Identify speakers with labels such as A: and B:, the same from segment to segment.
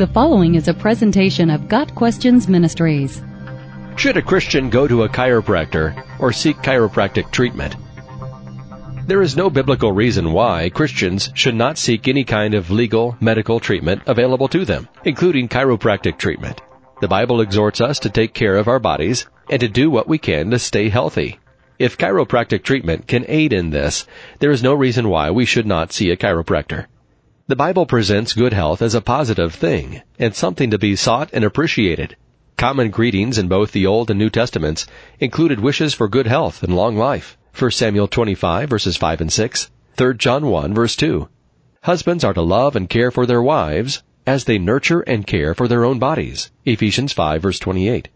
A: The following is a presentation of Got Questions Ministries.
B: Should a Christian go to a chiropractor or seek chiropractic treatment? There is no biblical reason why Christians should not seek any kind of legal medical treatment available to them, including chiropractic treatment. The Bible exhorts us to take care of our bodies and to do what we can to stay healthy. If chiropractic treatment can aid in this, there is no reason why we should not see a chiropractor. The Bible presents good health as a positive thing and something to be sought and appreciated. Common greetings in both the Old and New Testaments included wishes for good health and long life. 1 Samuel 25 verses 5 and 6, 3 John 1 verse 2. Husbands are to love and care for their wives as they nurture and care for their own bodies. Ephesians 5 verse 28.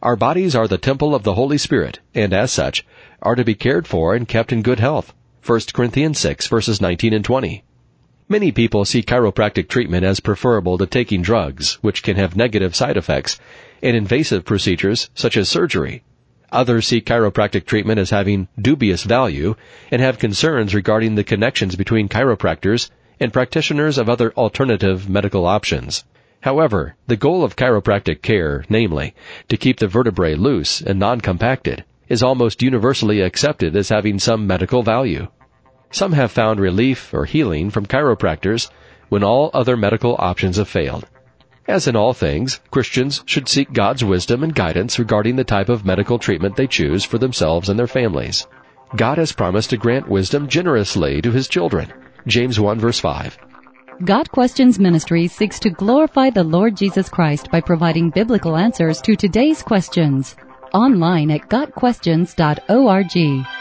B: Our bodies are the temple of the Holy Spirit and as such are to be cared for and kept in good health. 1 Corinthians 6 verses 19 and 20. Many people see chiropractic treatment as preferable to taking drugs, which can have negative side effects, and invasive procedures such as surgery. Others see chiropractic treatment as having dubious value and have concerns regarding the connections between chiropractors and practitioners of other alternative medical options. However, the goal of chiropractic care, namely, to keep the vertebrae loose and non-compacted, is almost universally accepted as having some medical value. Some have found relief or healing from chiropractors when all other medical options have failed. As in all things, Christians should seek God's wisdom and guidance regarding the type of medical treatment they choose for themselves and their families. God has promised to grant wisdom generously to His children. James 1 verse 5.
A: Got Questions Ministry seeks to glorify the Lord Jesus Christ by providing biblical answers to today's questions. Online at GotQuestions.org.